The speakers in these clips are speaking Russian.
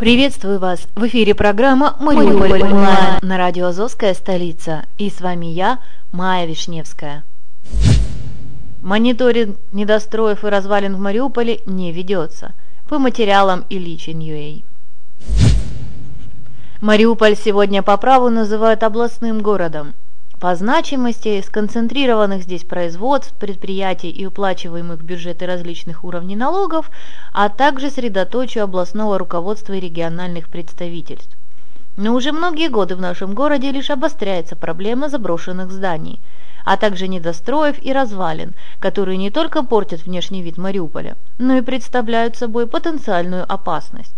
Приветствую вас! В эфире программа «Мариуполь онлайн» на радио «Азовская столица». И с вами я, Майя Вишневская. Мониторинг недостроев и развалин в Мариуполе не ведется по материалам Ильичи Ньюэй. Мариуполь сегодня по праву называют областным городом. По значимости сконцентрированных здесь производств, предприятий и уплачиваемых бюджеты различных уровней налогов, а также средоточию областного руководства и региональных представительств. Но уже многие годы в нашем городе лишь обостряется проблема заброшенных зданий, а также недостроев и развалин, которые не только портят внешний вид Мариуполя, но и представляют собой потенциальную опасность.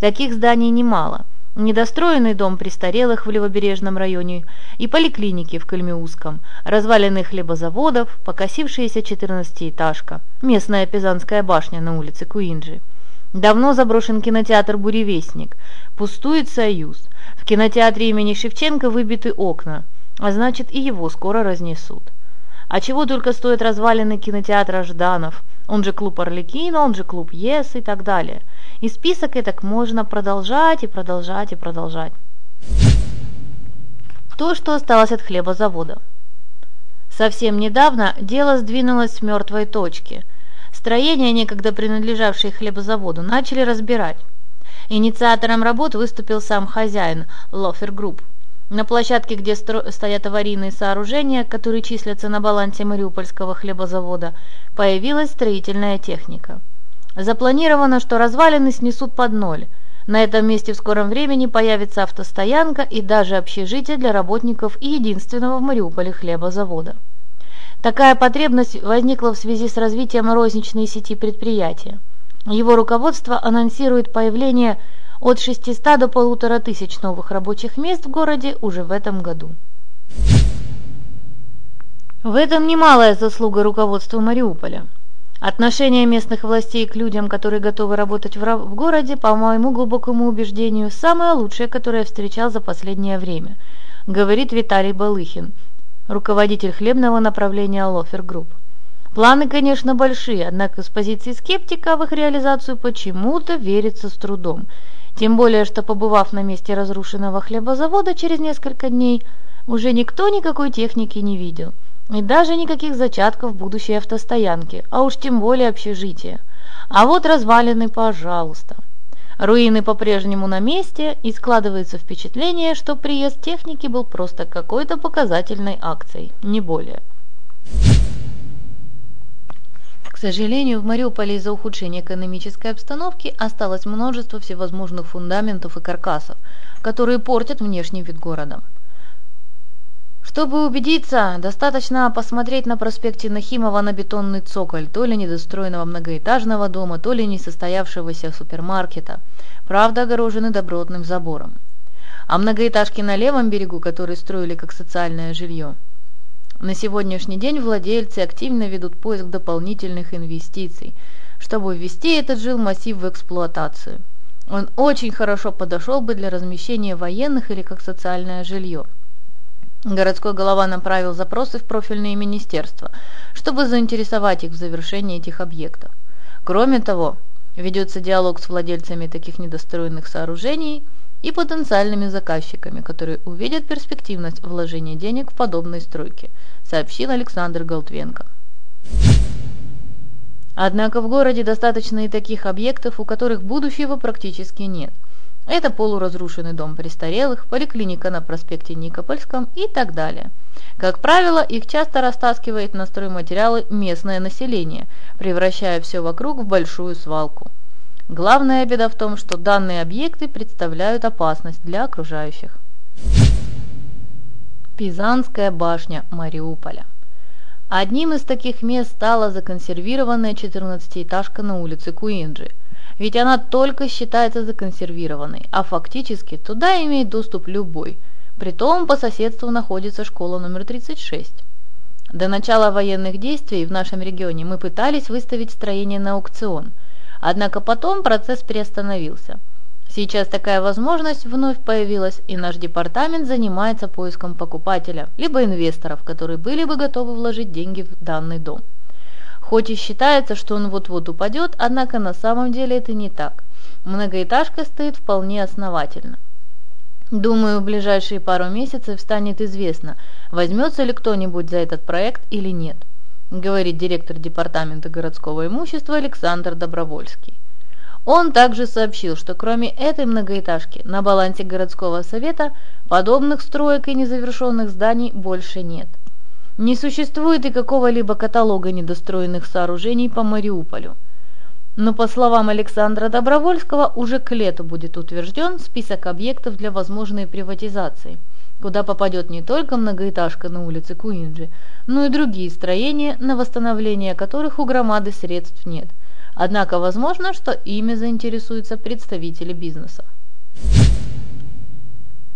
Таких зданий немало – недостроенный дом престарелых в Левобережном районе и поликлиники в Кальмиуском, разваленных хлебозаводов, покосившаяся 14-этажка, местная Пизанская башня на улице Куинджи. Давно заброшен кинотеатр «Буревестник», пустует «Союз». В кинотеатре имени Шевченко выбиты окна, а значит и его скоро разнесут. А чего только стоит развалины кинотеатра Жданов, он же клуб Орликина, он же клуб ЕС и так далее – и список этот можно продолжать и продолжать и продолжать. То, что осталось от хлебозавода. Совсем недавно дело сдвинулось с мертвой точки. Строение, некогда принадлежавшее хлебозаводу, начали разбирать. Инициатором работ выступил сам хозяин Лофер Групп. На площадке, где стоят аварийные сооружения, которые числятся на балансе Мариупольского хлебозавода, появилась строительная техника – Запланировано, что развалины снесут под ноль. На этом месте в скором времени появится автостоянка и даже общежитие для работников и единственного в Мариуполе хлебозавода. Такая потребность возникла в связи с развитием розничной сети предприятия. Его руководство анонсирует появление от 600 до полутора тысяч новых рабочих мест в городе уже в этом году. В этом немалая заслуга руководства Мариуполя. Отношение местных властей к людям, которые готовы работать в, в городе, по моему глубокому убеждению, самое лучшее, которое я встречал за последнее время, говорит Виталий Балыхин, руководитель хлебного направления Лофер Групп. Планы, конечно, большие, однако с позиции скептика в их реализацию почему-то верится с трудом. Тем более, что побывав на месте разрушенного хлебозавода через несколько дней, уже никто никакой техники не видел – и даже никаких зачатков будущей автостоянки, а уж тем более общежития. А вот развалины, пожалуйста. Руины по-прежнему на месте, и складывается впечатление, что приезд техники был просто какой-то показательной акцией, не более. К сожалению, в Мариуполе из-за ухудшения экономической обстановки осталось множество всевозможных фундаментов и каркасов, которые портят внешний вид города. Чтобы убедиться, достаточно посмотреть на проспекте Нахимова на бетонный цоколь, то ли недостроенного многоэтажного дома, то ли несостоявшегося супермаркета, правда огорожены добротным забором. А многоэтажки на левом берегу, которые строили как социальное жилье, на сегодняшний день владельцы активно ведут поиск дополнительных инвестиций, чтобы ввести этот жилмассив в эксплуатацию. Он очень хорошо подошел бы для размещения военных или как социальное жилье. Городской голова направил запросы в профильные министерства, чтобы заинтересовать их в завершении этих объектов. Кроме того, ведется диалог с владельцами таких недостроенных сооружений и потенциальными заказчиками, которые увидят перспективность вложения денег в подобные стройки, сообщил Александр Голтвенко. Однако в городе достаточно и таких объектов, у которых будущего практически нет – это полуразрушенный дом престарелых, поликлиника на проспекте Никопольском и так далее. Как правило, их часто растаскивает на стройматериалы местное население, превращая все вокруг в большую свалку. Главная беда в том, что данные объекты представляют опасность для окружающих. Пизанская башня Мариуполя Одним из таких мест стала законсервированная 14-этажка на улице Куинджи – ведь она только считается законсервированной, а фактически туда имеет доступ любой. Притом по соседству находится школа номер 36. До начала военных действий в нашем регионе мы пытались выставить строение на аукцион, однако потом процесс приостановился. Сейчас такая возможность вновь появилась, и наш департамент занимается поиском покупателя, либо инвесторов, которые были бы готовы вложить деньги в данный дом. Хоть и считается, что он вот-вот упадет, однако на самом деле это не так. Многоэтажка стоит вполне основательно. Думаю, в ближайшие пару месяцев станет известно, возьмется ли кто-нибудь за этот проект или нет, говорит директор департамента городского имущества Александр Добровольский. Он также сообщил, что кроме этой многоэтажки на балансе городского совета подобных строек и незавершенных зданий больше нет. Не существует и какого-либо каталога недостроенных сооружений по Мариуполю. Но по словам Александра Добровольского, уже к лету будет утвержден список объектов для возможной приватизации, куда попадет не только многоэтажка на улице Куинджи, но и другие строения, на восстановление которых у громады средств нет – Однако возможно, что ими заинтересуются представители бизнеса.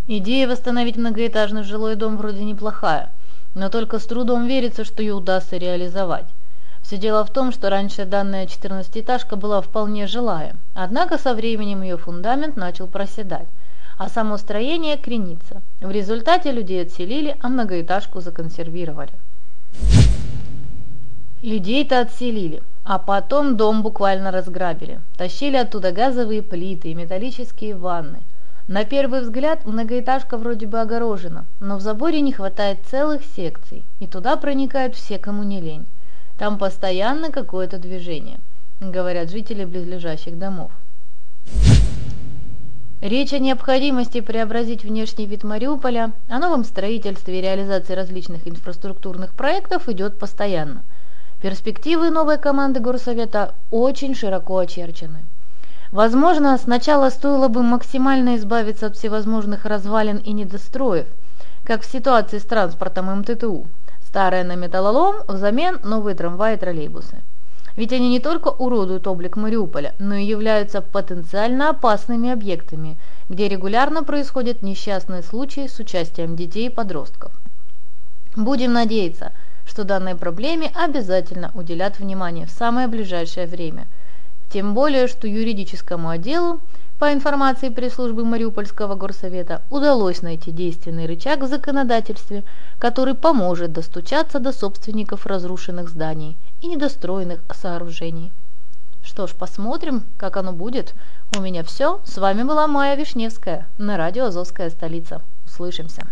Идея восстановить многоэтажный жилой дом вроде неплохая, но только с трудом верится, что ее удастся реализовать. Все дело в том, что раньше данная 14-этажка была вполне жилая, однако со временем ее фундамент начал проседать, а само строение кренится. В результате людей отселили, а многоэтажку законсервировали. Людей-то отселили, а потом дом буквально разграбили. Тащили оттуда газовые плиты и металлические ванны. На первый взгляд многоэтажка вроде бы огорожена, но в заборе не хватает целых секций, и туда проникают все, кому не лень. Там постоянно какое-то движение, говорят жители близлежащих домов. Речь о необходимости преобразить внешний вид Мариуполя, о новом строительстве и реализации различных инфраструктурных проектов идет постоянно – Перспективы новой команды Горсовета очень широко очерчены. Возможно, сначала стоило бы максимально избавиться от всевозможных развалин и недостроев, как в ситуации с транспортом МТТУ. Старое на металлолом, взамен новые трамваи и троллейбусы. Ведь они не только уродуют облик Мариуполя, но и являются потенциально опасными объектами, где регулярно происходят несчастные случаи с участием детей и подростков. Будем надеяться – что данной проблеме обязательно уделят внимание в самое ближайшее время. Тем более, что юридическому отделу, по информации пресс-службы Мариупольского горсовета, удалось найти действенный рычаг в законодательстве, который поможет достучаться до собственников разрушенных зданий и недостроенных сооружений. Что ж, посмотрим, как оно будет. У меня все. С вами была Майя Вишневская на радио «Азовская столица». Услышимся.